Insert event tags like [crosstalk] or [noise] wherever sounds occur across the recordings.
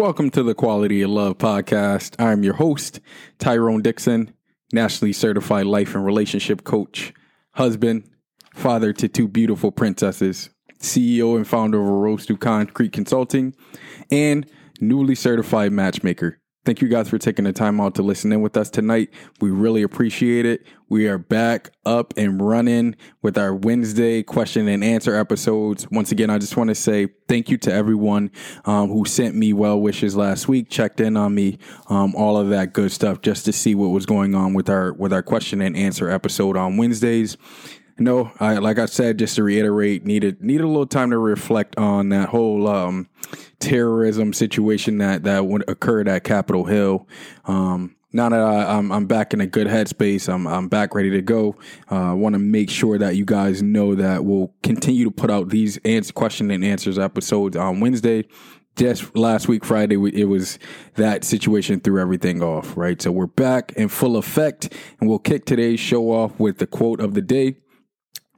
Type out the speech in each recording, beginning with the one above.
Welcome to the Quality of Love podcast. I'm your host, Tyrone Dixon, nationally certified life and relationship coach, husband, father to two beautiful princesses, CEO and founder of Rose to Concrete Consulting, and newly certified matchmaker. Thank you guys for taking the time out to listen in with us tonight. We really appreciate it. We are back up and running with our Wednesday question and answer episodes. Once again, I just want to say thank you to everyone um, who sent me well wishes last week, checked in on me, um, all of that good stuff, just to see what was going on with our with our question and answer episode on Wednesdays. No, I like I said, just to reiterate, needed needed a little time to reflect on that whole um, terrorism situation that that occurred at Capitol Hill. Um, now that I, am I'm, I'm back in a good headspace, I'm I'm back ready to go. Uh, I want to make sure that you guys know that we'll continue to put out these question and answers episodes on Wednesday. Just last week, Friday, it was that situation threw everything off, right? So we're back in full effect, and we'll kick today's show off with the quote of the day.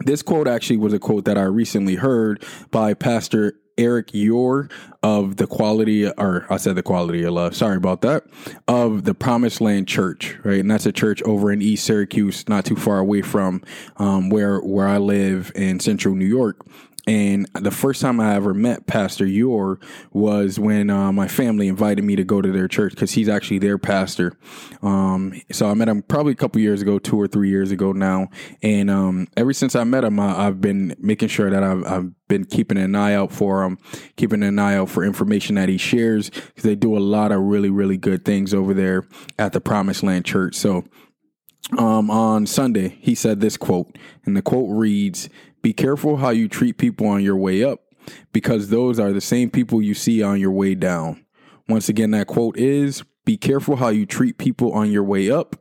This quote actually was a quote that I recently heard by Pastor Eric Yor of the quality, or I said the quality of love. Sorry about that. Of the Promised Land Church, right, and that's a church over in East Syracuse, not too far away from um, where where I live in Central New York. And the first time I ever met Pastor Yor was when uh, my family invited me to go to their church because he's actually their pastor. Um, so I met him probably a couple years ago, two or three years ago now. And um, ever since I met him, I, have been making sure that I've, I've, been keeping an eye out for him, keeping an eye out for information that he shares because they do a lot of really, really good things over there at the Promised Land Church. So um, on Sunday, he said this quote, and the quote reads, be careful how you treat people on your way up because those are the same people you see on your way down. Once again, that quote is Be careful how you treat people on your way up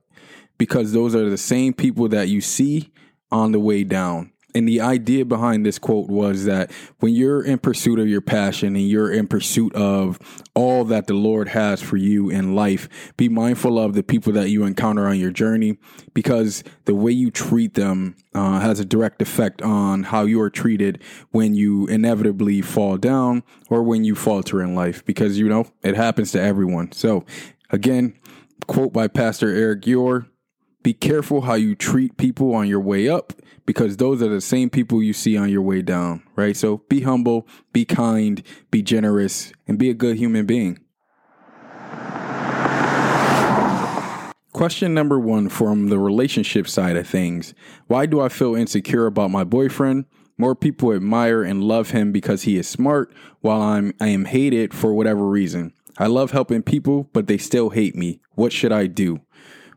because those are the same people that you see on the way down. And the idea behind this quote was that when you're in pursuit of your passion and you're in pursuit of all that the Lord has for you in life, be mindful of the people that you encounter on your journey because the way you treat them uh, has a direct effect on how you are treated when you inevitably fall down or when you falter in life because, you know, it happens to everyone. So, again, quote by Pastor Eric Yor be careful how you treat people on your way up because those are the same people you see on your way down, right? So be humble, be kind, be generous, and be a good human being. Question number one from the relationship side of things Why do I feel insecure about my boyfriend? More people admire and love him because he is smart, while I'm I am hated for whatever reason. I love helping people, but they still hate me. What should I do?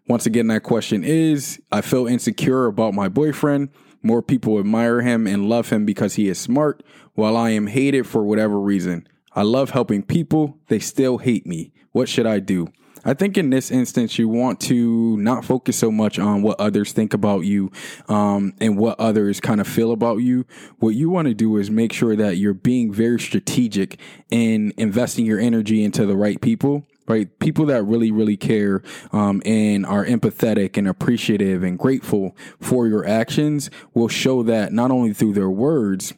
Once again, that question is I feel insecure about my boyfriend. More people admire him and love him because he is smart, while I am hated for whatever reason. I love helping people. They still hate me. What should I do? I think in this instance, you want to not focus so much on what others think about you um, and what others kind of feel about you. What you want to do is make sure that you're being very strategic in investing your energy into the right people right? People that really, really care um, and are empathetic and appreciative and grateful for your actions will show that not only through their words,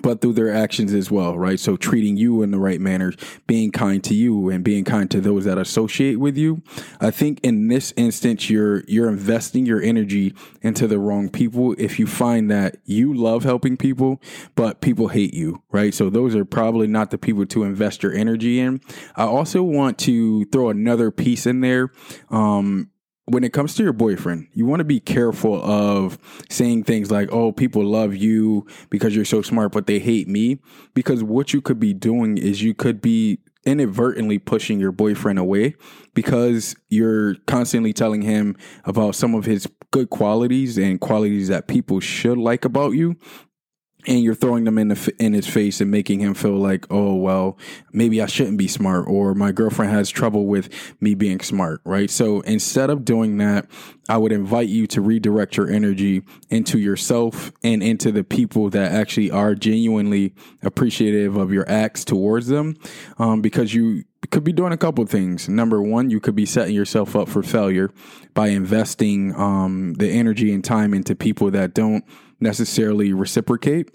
but through their actions as well, right? So treating you in the right manner, being kind to you and being kind to those that associate with you. I think in this instance, you're, you're investing your energy into the wrong people. If you find that you love helping people, but people hate you, right? So those are probably not the people to invest your energy in. I also want to throw another piece in there. Um, when it comes to your boyfriend, you want to be careful of saying things like, oh, people love you because you're so smart, but they hate me. Because what you could be doing is you could be inadvertently pushing your boyfriend away because you're constantly telling him about some of his good qualities and qualities that people should like about you and you're throwing them in the in his face and making him feel like, oh well, maybe I shouldn't be smart, or my girlfriend has trouble with me being smart, right? So instead of doing that, I would invite you to redirect your energy into yourself and into the people that actually are genuinely appreciative of your acts towards them, um, because you could be doing a couple things. Number one, you could be setting yourself up for failure by investing um, the energy and time into people that don't necessarily reciprocate.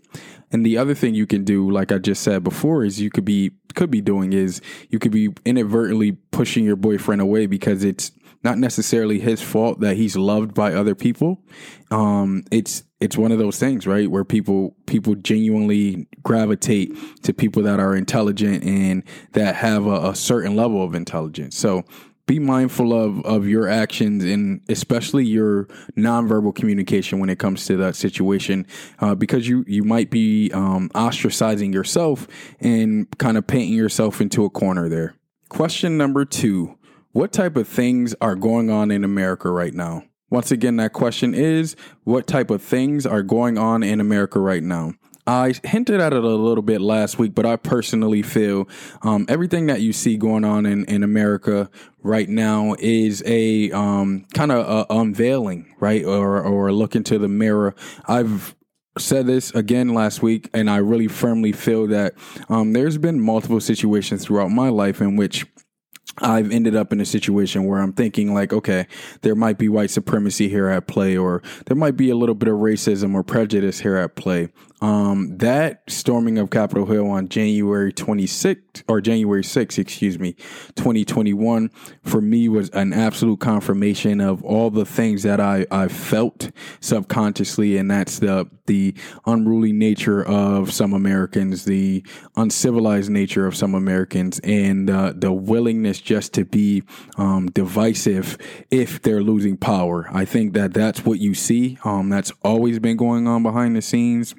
And the other thing you can do, like I just said before, is you could be could be doing is you could be inadvertently pushing your boyfriend away because it's not necessarily his fault that he's loved by other people. Um, it's it's one of those things, right, where people people genuinely gravitate to people that are intelligent and that have a, a certain level of intelligence. So be mindful of of your actions and especially your nonverbal communication when it comes to that situation, uh, because you you might be um, ostracizing yourself and kind of painting yourself into a corner there. Question number two: What type of things are going on in America right now? Once again, that question is: What type of things are going on in America right now? I hinted at it a little bit last week, but I personally feel um, everything that you see going on in, in America right now is a um, kind of unveiling, right? Or, or look into the mirror. I've said this again last week, and I really firmly feel that um, there's been multiple situations throughout my life in which I've ended up in a situation where I'm thinking like, okay, there might be white supremacy here at play, or there might be a little bit of racism or prejudice here at play. Um, that storming of Capitol Hill on January 26th or January 6th, excuse me, 2021 for me was an absolute confirmation of all the things that I, I felt subconsciously. And that's the, the unruly nature of some Americans, the uncivilized nature of some Americans, and uh, the willingness just to be um, divisive if they're losing power. I think that that's what you see. Um, that's always been going on behind the scenes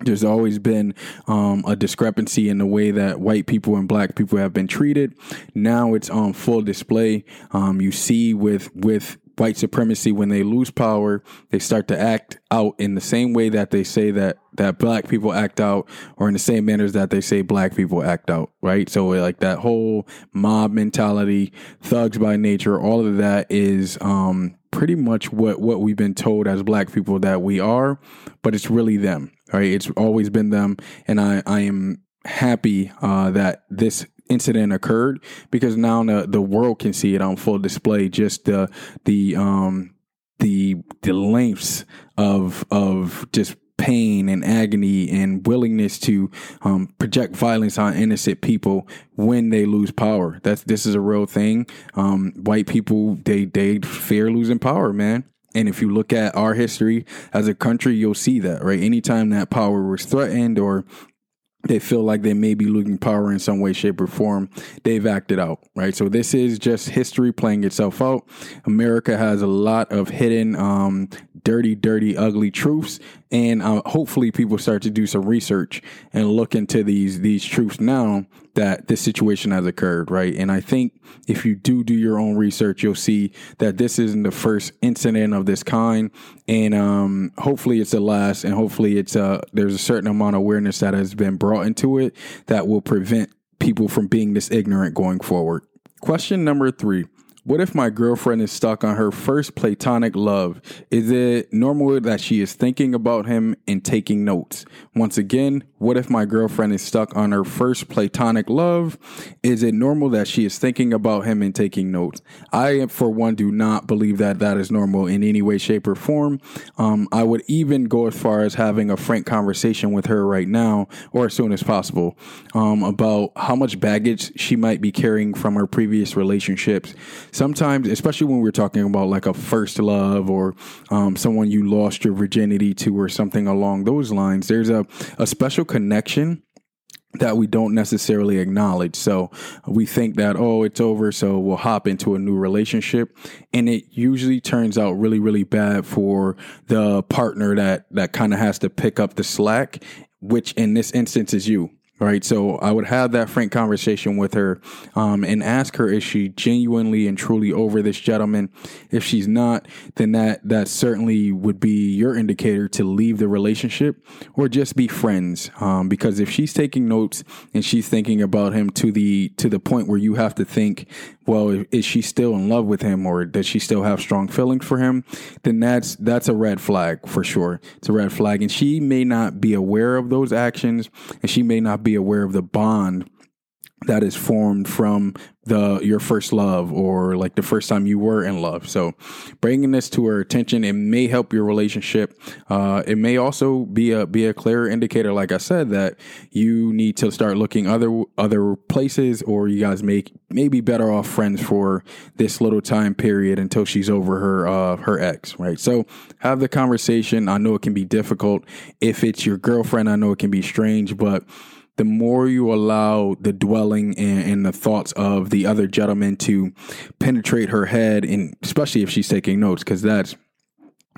there's always been um, a discrepancy in the way that white people and black people have been treated. Now it's on full display. Um, you see with with white supremacy when they lose power, they start to act out in the same way that they say that that black people act out, or in the same manners that they say black people act out. Right. So like that whole mob mentality, thugs by nature, all of that is um, pretty much what what we've been told as black people that we are, but it's really them Right, it's always been them, and I I am happy uh, that this incident occurred because now the the world can see it on full display. Just the the um the the lengths of of just pain and agony and willingness to um, project violence on innocent people when they lose power. That's this is a real thing. Um, white people they they fear losing power, man. And if you look at our history as a country, you'll see that, right? Anytime that power was threatened or they feel like they may be losing power in some way, shape, or form, they've acted out, right? So this is just history playing itself out. America has a lot of hidden, um, dirty, dirty, ugly truths, and uh, hopefully people start to do some research and look into these these truths now that this situation has occurred, right? And I think if you do do your own research, you'll see that this isn't the first incident of this kind, and um, hopefully it's the last, and hopefully it's uh, there's a certain amount of awareness that has been brought into it that will prevent people from being this ignorant going forward. Question number three. What if my girlfriend is stuck on her first platonic love? Is it normal that she is thinking about him and taking notes? Once again, what if my girlfriend is stuck on her first platonic love? Is it normal that she is thinking about him and taking notes? I, for one, do not believe that that is normal in any way, shape, or form. Um, I would even go as far as having a frank conversation with her right now or as soon as possible um, about how much baggage she might be carrying from her previous relationships sometimes, especially when we're talking about like a first love or um, someone you lost your virginity to or something along those lines, there's a, a special connection that we don't necessarily acknowledge. So we think that, oh, it's over. So we'll hop into a new relationship. And it usually turns out really, really bad for the partner that, that kind of has to pick up the slack, which in this instance is you right? So I would have that frank conversation with her um, and ask her is she genuinely and truly over this gentleman. If she's not, then that that certainly would be your indicator to leave the relationship or just be friends. Um, because if she's taking notes and she's thinking about him to the to the point where you have to think, well, is she still in love with him or does she still have strong feelings for him? Then that's that's a red flag for sure. It's a red flag, and she may not be aware of those actions, and she may not be aware of the bond that is formed from the your first love or like the first time you were in love. So bringing this to her attention, it may help your relationship. Uh, it may also be a be a clear indicator, like I said, that you need to start looking other other places, or you guys make maybe better off friends for this little time period until she's over her uh, her ex. Right. So have the conversation. I know it can be difficult if it's your girlfriend. I know it can be strange, but the more you allow the dwelling and, and, the thoughts of the other gentleman to penetrate her head, and especially if she's taking notes, because that's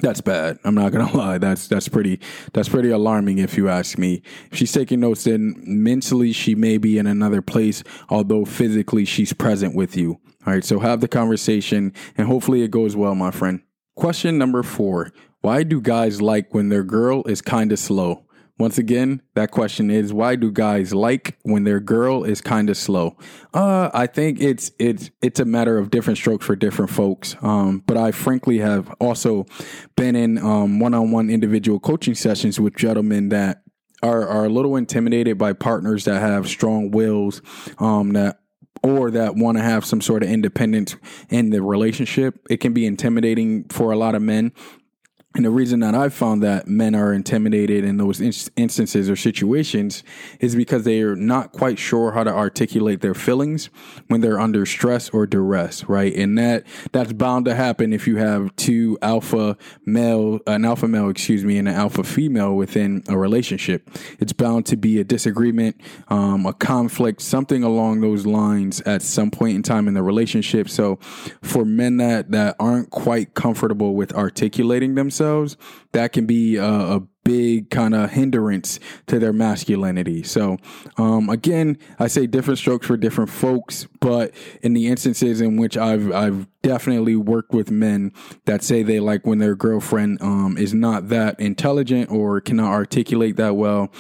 that's bad. I'm not gonna [laughs] lie. That's that's pretty that's pretty alarming if you ask me. If she's taking notes, then mentally she may be in another place, although physically she's present with you. All right, so have the conversation and hopefully it goes well, my friend. Question number four. Why do guys like when their girl is kinda slow? Once again, that question is why do guys like when their girl is kind of slow? Uh, I think it's it's it's a matter of different strokes for different folks. Um, but I frankly have also been in um, one-on-one individual coaching sessions with gentlemen that are are a little intimidated by partners that have strong wills, um, that or that want to have some sort of independence in the relationship. It can be intimidating for a lot of men and the reason that I've found that men are intimidated in those instances or situations is because they are not quite sure how to articulate their feelings when they're under stress or duress, right? And that that's bound to happen if you have two alpha male, an alpha male, excuse me, and an alpha female within a relationship. It's bound to be a disagreement, um, a conflict, something along those lines at some point in time in the relationship. So, for men that that aren't quite comfortable with articulating themselves themselves, that can be a, a big kind of hindrance to their masculinity. So, um, again, I say different strokes for different folks, but in the instances in which I've I've definitely worked with men that say they like when their girlfriend um, is not that intelligent or cannot articulate that well.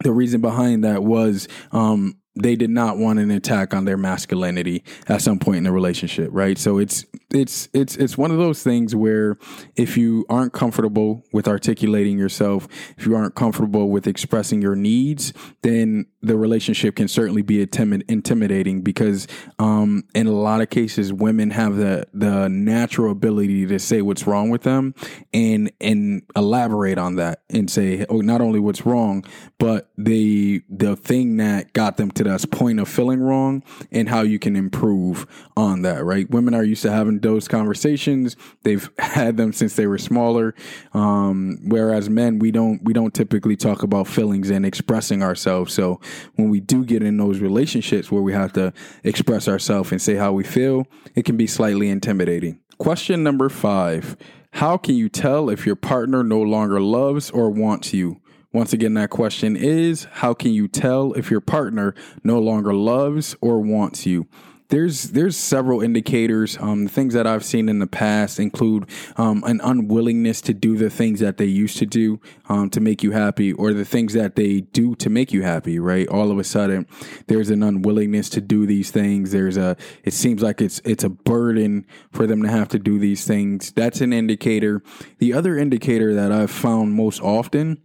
The reason behind that was um, they did not want an attack on their masculinity at some point in the relationship, right? So it's it's it's it's one of those things where if you aren't comfortable with articulating yourself, if you aren't comfortable with expressing your needs, then the relationship can certainly be intimid- intimidating because um, in a lot of cases women have the the natural ability to say what's wrong with them and and elaborate on that and say oh not only what's wrong but the the thing that got them to that point of feeling wrong and how you can improve on that, right? Women are used to having those conversations. They've [laughs] had them since they were smaller. Um, whereas men, we don't, we don't typically talk about feelings and expressing ourselves. So when we do get in those relationships where we have to express ourselves and say how we feel, it can be slightly intimidating. Question number five. How can you tell if your partner no longer loves or wants you? Once again, that question is how can you tell if your partner no longer loves or wants you? There's there's several indicators. Um, things that I've seen in the past include um, an unwillingness to do the things that they used to do um, to make you happy, or the things that they do to make you happy. Right? All of a sudden, there's an unwillingness to do these things. There's a. It seems like it's it's a burden for them to have to do these things. That's an indicator. The other indicator that I've found most often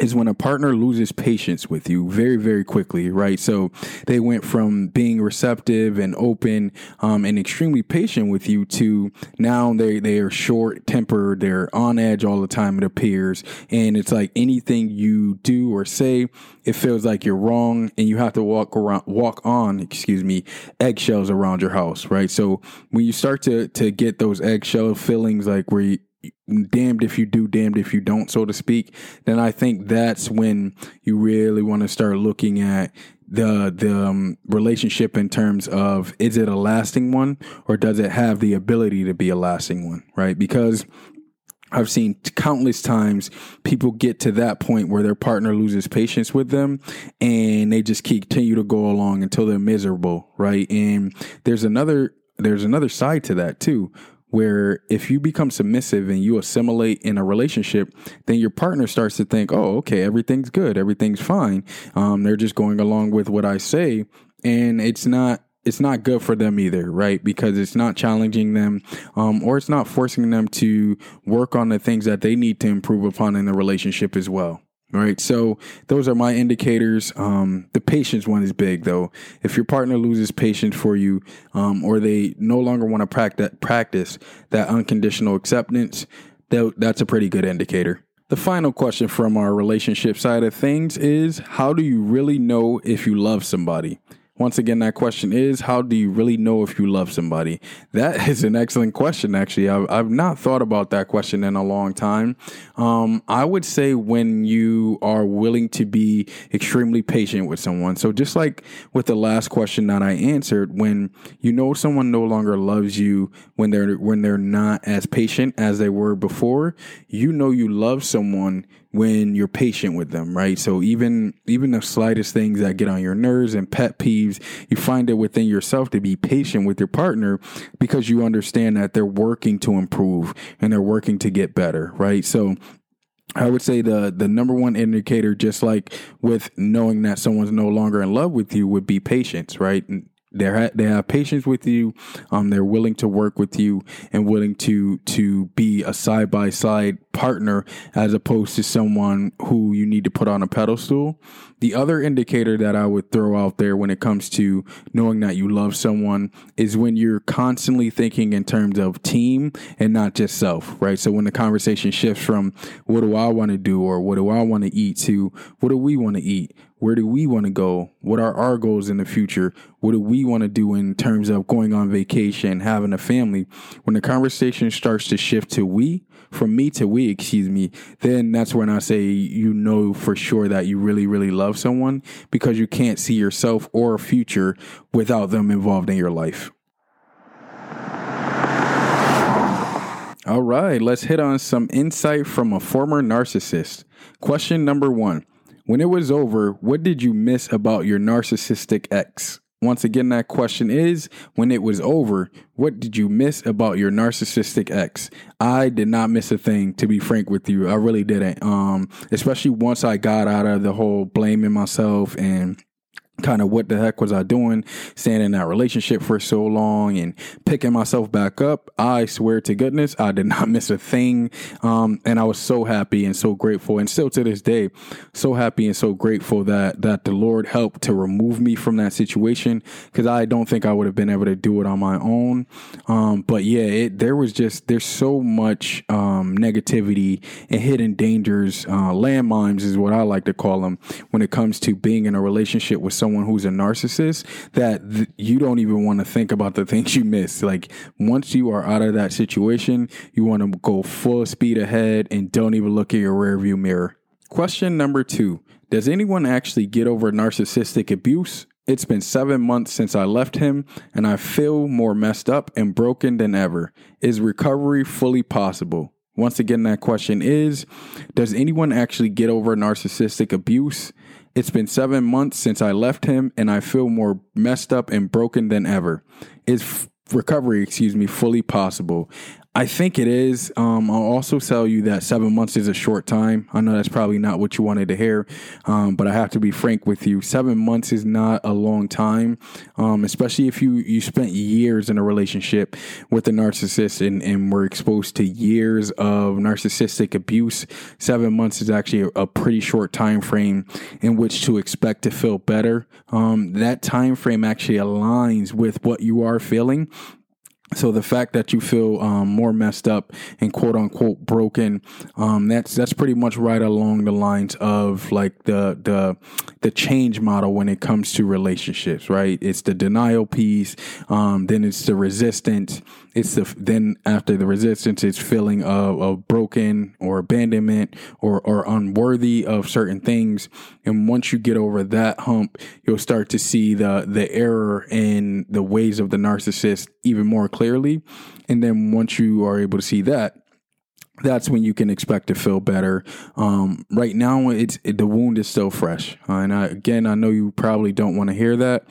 is when a partner loses patience with you very, very quickly, right? So they went from being receptive and open um, and extremely patient with you to now they they are short tempered, they're on edge all the time. It appears, and it's like anything you do or say, it feels like you're wrong, and you have to walk around, walk on, excuse me, eggshells around your house, right? So when you start to to get those eggshell feelings, like where you damned if you do, damned if you don't, so to speak, then I think that's when you really want to start looking at the the um, relationship in terms of is it a lasting one or does it have the ability to be a lasting one, right? Because I've seen countless times people get to that point where their partner loses patience with them and they just continue to go along until they're miserable, right? And there's another there's another side to that too where if you become submissive and you assimilate in a relationship, then your partner starts to think, oh, okay, everything's good, everything's fine. Um, they're just going along with what I say. And it's not it's not good for them either, right? Because it's not challenging them, um, or it's not forcing them to work on the things that they need to improve upon in the relationship as well. Right. So those are my indicators. Um, the patience one is big though. If your partner loses patience for you, um, or they no longer want to practice, practice that unconditional acceptance, that, that's a pretty good indicator. The final question from our relationship side of things is how do you really know if you love somebody? Once again, that question is how do you really know if you love somebody? That [laughs] is an excellent question, actually. I've, I've not thought about that question in a long time. Um, I would say when you are willing to be extremely patient with someone. So, just like with the last question that I answered, when you know someone no longer loves you when they're when they're not as patient as they were before, you know you love someone when you're patient with them, right? So even even the slightest things that get on your nerves and pet peeves, you find it within yourself to be patient with your partner because you understand that they're working to improve and they're working to get better, right? So I would say the the number one indicator, just like with knowing that someone's no longer in love with you, would be patience, right? They're they have patience with you. Um, they're willing to work with you and willing to to be a side by side partner as opposed to someone who you need to put on a pedestal. The other indicator that I would throw out there when it comes to knowing that you love someone is when you're constantly thinking in terms of team and not just self, right? So when the conversation shifts from what do I want to do or what do I want to eat to what do we want to eat? Where do we want to go? What are our goals in the future? What do we want to do in terms of going on vacation, having a family? When the conversation starts to shift to we, from me to we, excuse me, then that's when I say you know for sure that you really, really love someone because you can't see yourself or a future without them involved in your life. All right, let's hit on some insight from a former narcissist. Question number one when it was over, what did you miss about your narcissistic ex? Once again, that question is when it was over, what did you miss about your narcissistic ex? I did not miss a thing, to be frank with you. I really didn't. Um, especially once I got out of the whole blaming myself and kind of what the heck was I doing staying in that relationship for so long and picking myself back up. I swear to goodness, I did [laughs] not miss a thing. Um, and I was so happy and so grateful and still to this day, so happy and so grateful that, that the Lord helped to remove me from that situation because I don't think I would have been able to do it on my own. Um, but yeah, it, there was just, there's so much, um, negativity and hidden dangers, uh, landmines is what I like to call them when it comes to being in a relationship with someone who's a narcissist that th- you don't even want to think about the things you miss. Like once you are out of that situation, you want to go full speed ahead and don't even look at your rearview mirror. Question number two Does anyone actually get over narcissistic abuse? It's been seven months since I left him, and I feel more messed up and broken than ever. Is recovery fully possible? Once again, that question is Does anyone actually get over narcissistic abuse? It's been seven months since I left him, and I feel more messed up and broken than ever. Is f- recovery, excuse me, fully possible? I think it is. Um, I'll also tell you that seven months is a short time. I know that's probably not what you wanted to hear, um, but I have to be frank with you. Seven months is not a long time, um, especially if you you spent years in a relationship with a narcissist and, and were exposed to years of narcissistic abuse. Seven months is actually a, a pretty short time frame in which to expect to feel better. Um, that time frame actually aligns with what you are feeling so the fact that you feel um, more messed up and quote unquote broken, um, that's that's pretty much right along the lines of like the the the change model when it comes to relationships, right? It's the denial piece, um, then it's the resistance, it's the then after the resistance, it's feeling of, of broken or abandonment or or unworthy of certain things, and once you get over that hump, you'll start to see the the error in the ways of the narcissist even more clearly. And then once you are able to see that, that's when you can expect to feel better. Um, right now, it's it, the wound is still fresh, uh, and I, again, I know you probably don't want to hear that.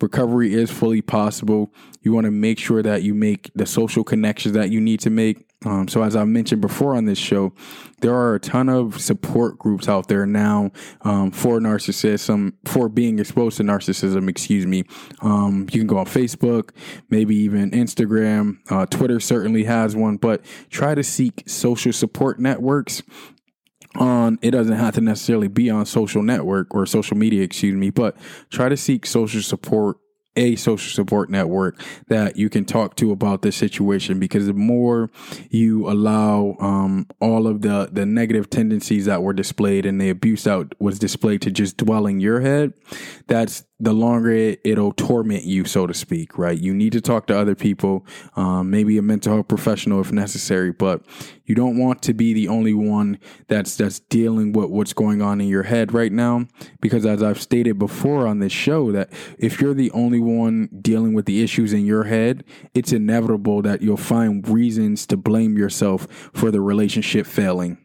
Recovery is fully possible. You want to make sure that you make the social connections that you need to make. Um, so, as I mentioned before on this show, there are a ton of support groups out there now um, for narcissism, for being exposed to narcissism. Excuse me. Um, you can go on Facebook, maybe even Instagram. Uh, Twitter certainly has one, but try to seek social support networks on it doesn't have to necessarily be on social network or social media excuse me but try to seek social support a social support network that you can talk to about this situation because the more you allow um, all of the the negative tendencies that were displayed and the abuse that was displayed to just dwell in your head that's the longer it, it'll torment you, so to speak, right? You need to talk to other people, um, maybe a mental health professional if necessary, but you don't want to be the only one that's that's dealing with what's going on in your head right now. Because as I've stated before on this show, that if you're the only dealing with the issues in your head, it's inevitable that you'll find reasons to blame yourself for the relationship failing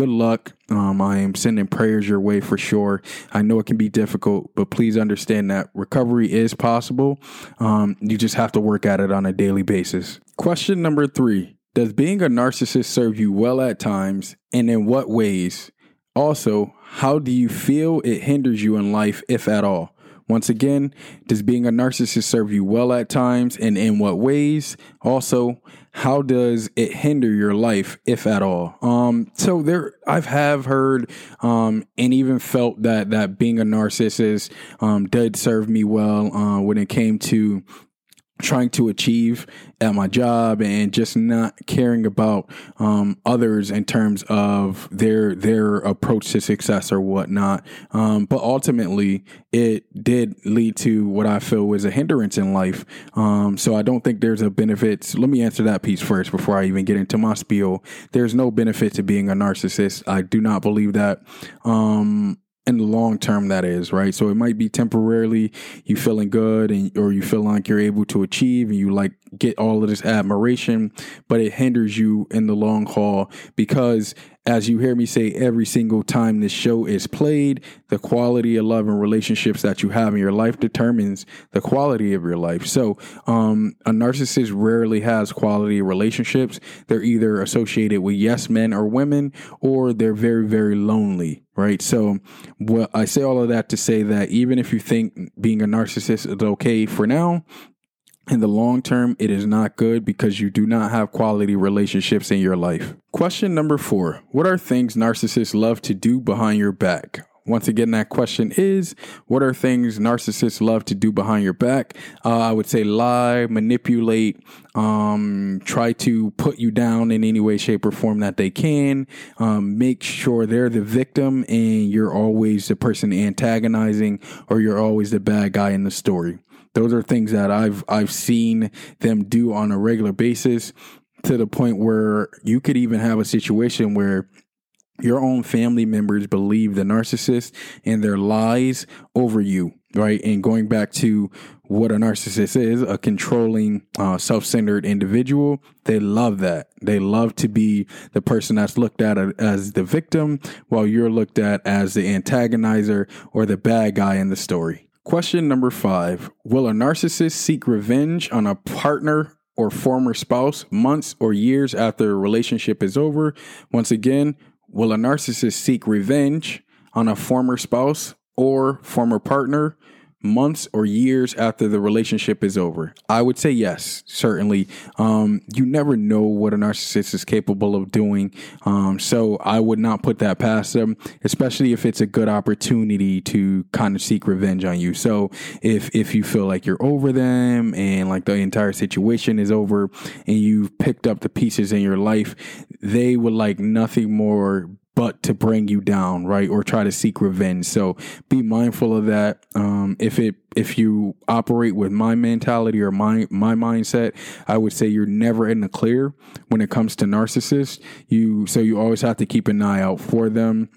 good luck. Um, I am sending prayers your way for sure. I know it can be difficult, but please understand that recovery is possible. Um, you just have to work at it on a daily basis. Question number three Does being a narcissist serve you well at times, and in what ways? Also, how do you feel it hinders you in life, if at all? Once again, does being a narcissist serve you well at times and in what ways? Also, how does it hinder your life, if at all? Um, so there, I've have heard, um, and even felt that, that being a narcissist, um, did serve me well, uh, when it came to trying to achieve at my job and just not caring about um, others in terms of their their approach to success or whatnot. Um, but ultimately, it did lead to what I feel was a hindrance in life. Um, so I don't think there's a benefit. Let me answer that piece first before I even get into my spiel. There's no benefit to being a narcissist. I do not believe that. Um, in the long term that is right? So it might be temporarily you feeling good and or you feel like you're able to achieve and you like get all of this admiration but it hinders you in the long haul because as you hear me say every single time this show is played, the quality of love and relationships that you have in your life determines the quality of your life. So, um, a narcissist rarely has quality relationships. They're either associated with yes men or women, or they're very, very lonely right? So, well, I say all of that to say that even if you think being a narcissist is okay for now, in the long term, it is not good because you do not have quality relationships in your life. Question number four What are things narcissists love to do behind your back? Once again, that question is what are things narcissists love to do behind your back? Uh, I would say lie, manipulate, um, try to put you down in any way, shape, or form that they can. Um, make sure they're the victim and you're always the person antagonizing or you're always the bad guy in the story. Those are things that I've I've seen them do on a regular basis to the point where you could even have a situation where your own family members believe the narcissist and their lies over you, right? And going back to what a narcissist is, a controlling, uh, self centered individual, they love that. They love to be the person that's looked at as the victim while you're looked at as the antagonizer or the bad guy in the story. Question number five Will a narcissist seek revenge on a partner or former spouse months or years after a relationship is over? Once again, will a narcissist seek revenge on a former spouse or former partner months or years after the relationship is over? I would say yes, certainly. Um, you never know what a narcissist is capable of doing. Um, so I would not put that past them, especially if it's a good opportunity to kind of seek revenge on you. So if, if you feel like you're over them and like the entire situation is over and you've picked up the pieces in your life, they would like nothing more but to bring you down, right? Or try to seek revenge. So be mindful of that. Um, if it if you operate with my mentality or my my mindset, I would say you're never in the clear when it comes to narcissists. You so you always have to keep an eye out for them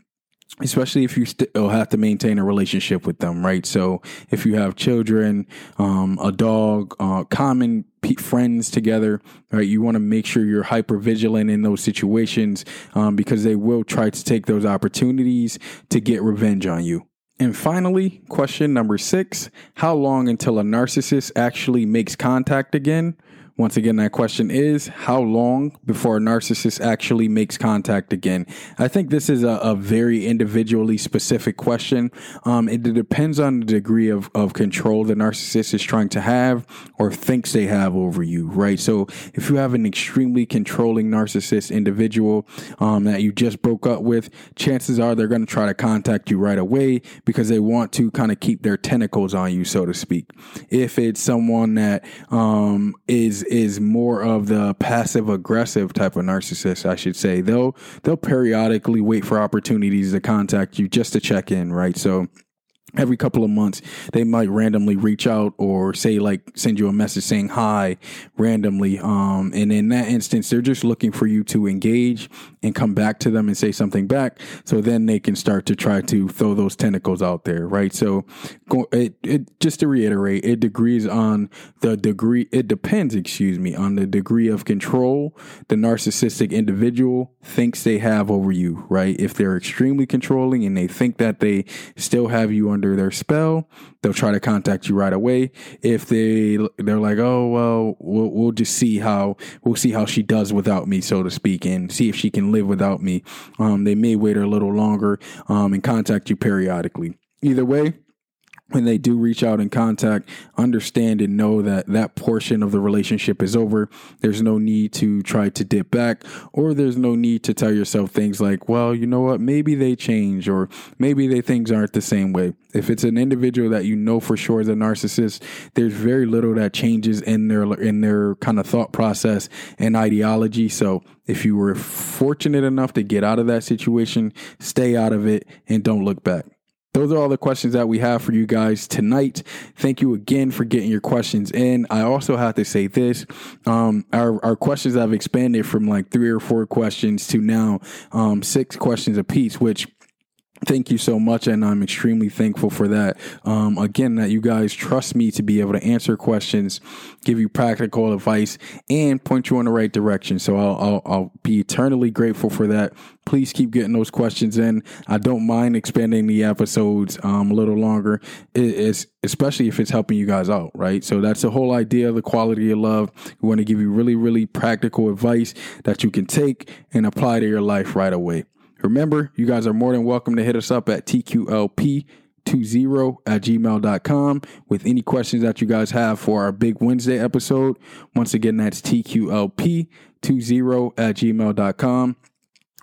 especially if you still have to maintain a relationship with them, right? So if you have children, um, a dog, uh, common friends together, right? You want to make sure you're hyper vigilant in those situations um, because they will try to take those opportunities to get revenge on you. And finally, question number six How long until a narcissist actually makes contact again? Once again, that question is how long before a narcissist actually makes contact again? I think this is a, a very individually specific question. Um, it depends on the degree of, of control the narcissist is trying to have or thinks they have over you, right? So if you have an extremely controlling narcissist individual um, that you just broke up with, chances are they're going to try to contact you right away because they want to kind of keep their tentacles on you, so to speak. If it's someone that um, is is more of the passive aggressive type of narcissist, I should say. They'll they'll periodically wait for opportunities to contact you just to check in, right? So every couple of months they might randomly reach out or say like send you a message saying hi randomly um and in that instance they're just looking for you to engage and come back to them and say something back. So then they can start to try to throw those tentacles out there right? So go, it, it just to reiterate it degrees on the degree it depends excuse me on the degree of control the narcissistic individual thinks they have over you right? If they're extremely controlling and they think that they still have you under their spell, they'll try to contact you right away. If they they're like, oh well, we'll, we'll just see how we'll see how she does without me, so to speak, and see if she can live without me. Um, they may wait a little longer um, and contact you periodically. Either way, when they do reach out and contact, understand and know that that portion of the relationship is over. There's no need to try to dip back, or there's no need to tell yourself things like, well, you know what, maybe they change, or maybe they things aren't the same way. If it's an individual that you know for sure is a narcissist, there's very little that changes in their in their kind of thought process and ideology. So if you were fortunate enough to get out of that situation, stay out of it and don't look back those are all the questions that we have for you guys tonight. Thank you again for getting your questions in. I also have to say this: um, our our questions have expanded from like three or four questions to now um, six questions apiece, which Thank you so much, and I'm extremely thankful for that. Um, again, that you guys trust me to be able to answer questions, give you practical advice, and point you in the right direction. So I'll, I'll, I'll be eternally grateful for that. Please keep getting those questions in. I don't mind expanding the episodes um, a little longer, it's, especially if it's helping you guys out, right? So that's the whole idea of the quality of love. We want to give you really, really practical advice that you can take and apply to your life right away. Remember, you guys are more than welcome to hit us up at TQLP20 at gmail.com with any questions that you guys have for our big Wednesday episode. Once again, that's TQLP20 at gmail.com.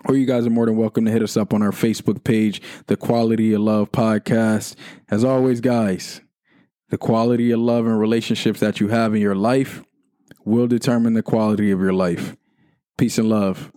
Or you guys are more than welcome to hit us up on our Facebook page, The Quality of Love Podcast. As always, guys, the quality of love and relationships that you have in your life will determine the quality of your life. Peace and love.